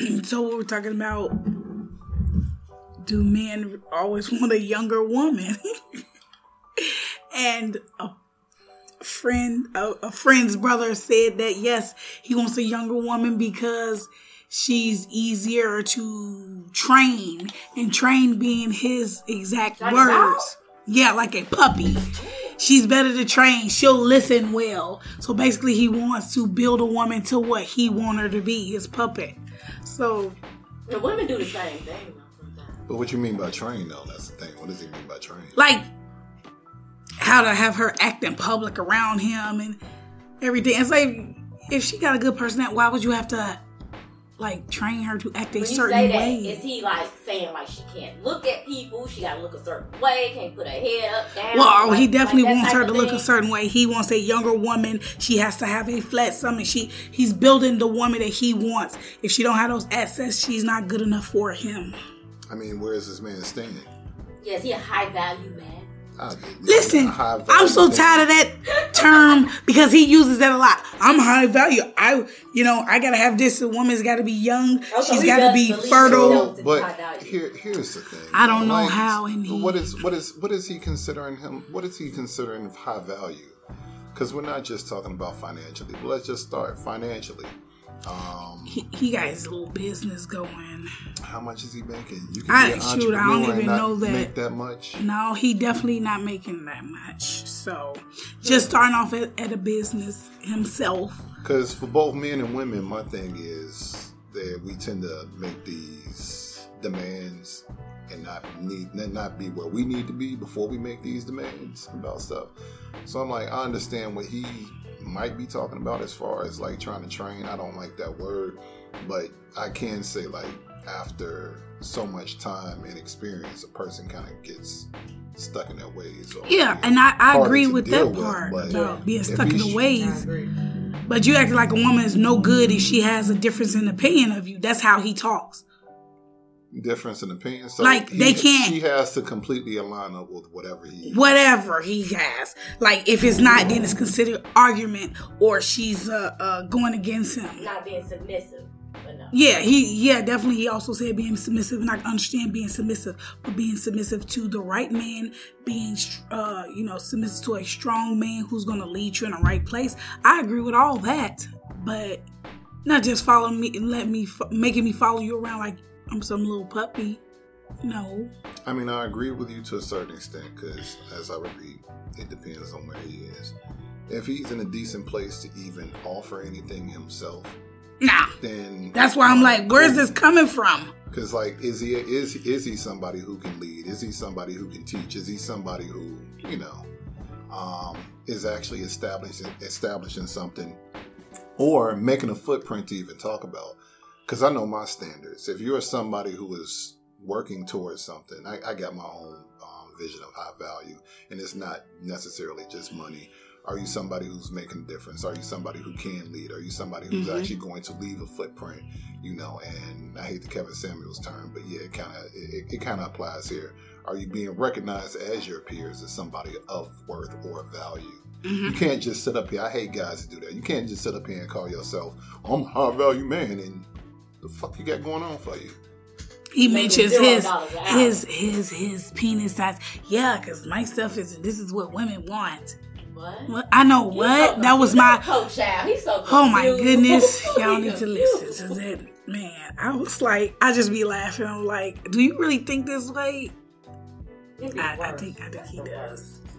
so we were talking about do men always want a younger woman? and a friend, a, a, friend's brother said that yes, he wants a younger woman because she's easier to train, and train being his exact words. Yeah, like a puppy. She's better to train. She'll listen well. So basically, he wants to build a woman to what he want her to be, his puppet. So the women do the same thing. But what you mean by train, though? That's the thing. What does he mean by train? Like how to have her act in public around him and everything. It's like if she got a good personality, why would you have to like train her to act a when certain that, way? Is he like saying like she can't look at people? She got to look a certain way. Can't put her head up down. Well, oh, like, he definitely like wants her to look a certain way. He wants a younger woman. She has to have a flat stomach. She he's building the woman that he wants. If she don't have those assets, she's not good enough for him. I mean, where is this man standing? Yeah, is he a high value man? Listen, I'm so tired of that term because he uses that a lot. I'm high value. I, you know, I gotta have this. A woman's got to be young. Oh, She's got to be fertile. But here, here's the thing. I don't know like, how. And he, what is what is what is he considering him? What is he considering high value? Because we're not just talking about financially. But let's just start financially. Um, he, he got his little business going. How much is he making? You can I, shoot, I don't even know that. Make that much? No, he definitely not making that much. So, just starting off at, at a business himself. Because for both men and women, my thing is that we tend to make these demands and not need not be where we need to be before we make these demands about stuff. So I'm like, I understand what he might be talking about as far as like trying to train. I don't like that word, but I can say like after so much time and experience, a person kind of gets stuck in their ways. yeah, and I, I agree with that with, part about being stuck in the ways. But you act like a woman is no good if she has a difference in opinion of you. That's how he talks difference in opinion. So like he, they can't. She has to completely align up with whatever he. Whatever he has. Like if it's not, then it's considered argument, or she's uh, uh going against him. Not being submissive. No. Yeah, he yeah definitely. He also said being submissive, and I understand being submissive, but being submissive to the right man, being uh you know submissive to a strong man who's going to lead you in the right place. I agree with all that, but not just following me and let me making me follow you around like I'm some little puppy. No. I mean, I agree with you to a certain extent because, as I repeat, it depends on where he is. If he's in a decent place to even offer anything himself, nah. Then that's why I'm like, where's this coming from? Because, like, is he is is he somebody who can lead? Is he somebody who can teach? Is he somebody who you know um, is actually establishing establishing something or making a footprint to even talk about? Because I know my standards. If you're somebody who is working towards something, I, I got my own um, vision of high value, and it's not necessarily just money. Are you somebody who's making a difference? Are you somebody who can lead? Are you somebody who's mm-hmm. actually going to leave a footprint? You know, and I hate the Kevin Samuels term, but yeah, it kind of it, it kind of applies here. Are you being recognized as your peers as somebody of worth or value? Mm-hmm. You can't just sit up here. I hate guys to do that. You can't just sit up here and call yourself I'm a high value man and the fuck you got going on for you? He mentions his his his his penis size. Yeah, because my stuff is this is what women want. What? I know what so that was my coach He's so oh my goodness, y'all need to listen to that man. I was like, I just be laughing. I'm like, do you really think this way? I, I, think I think he does. Worst.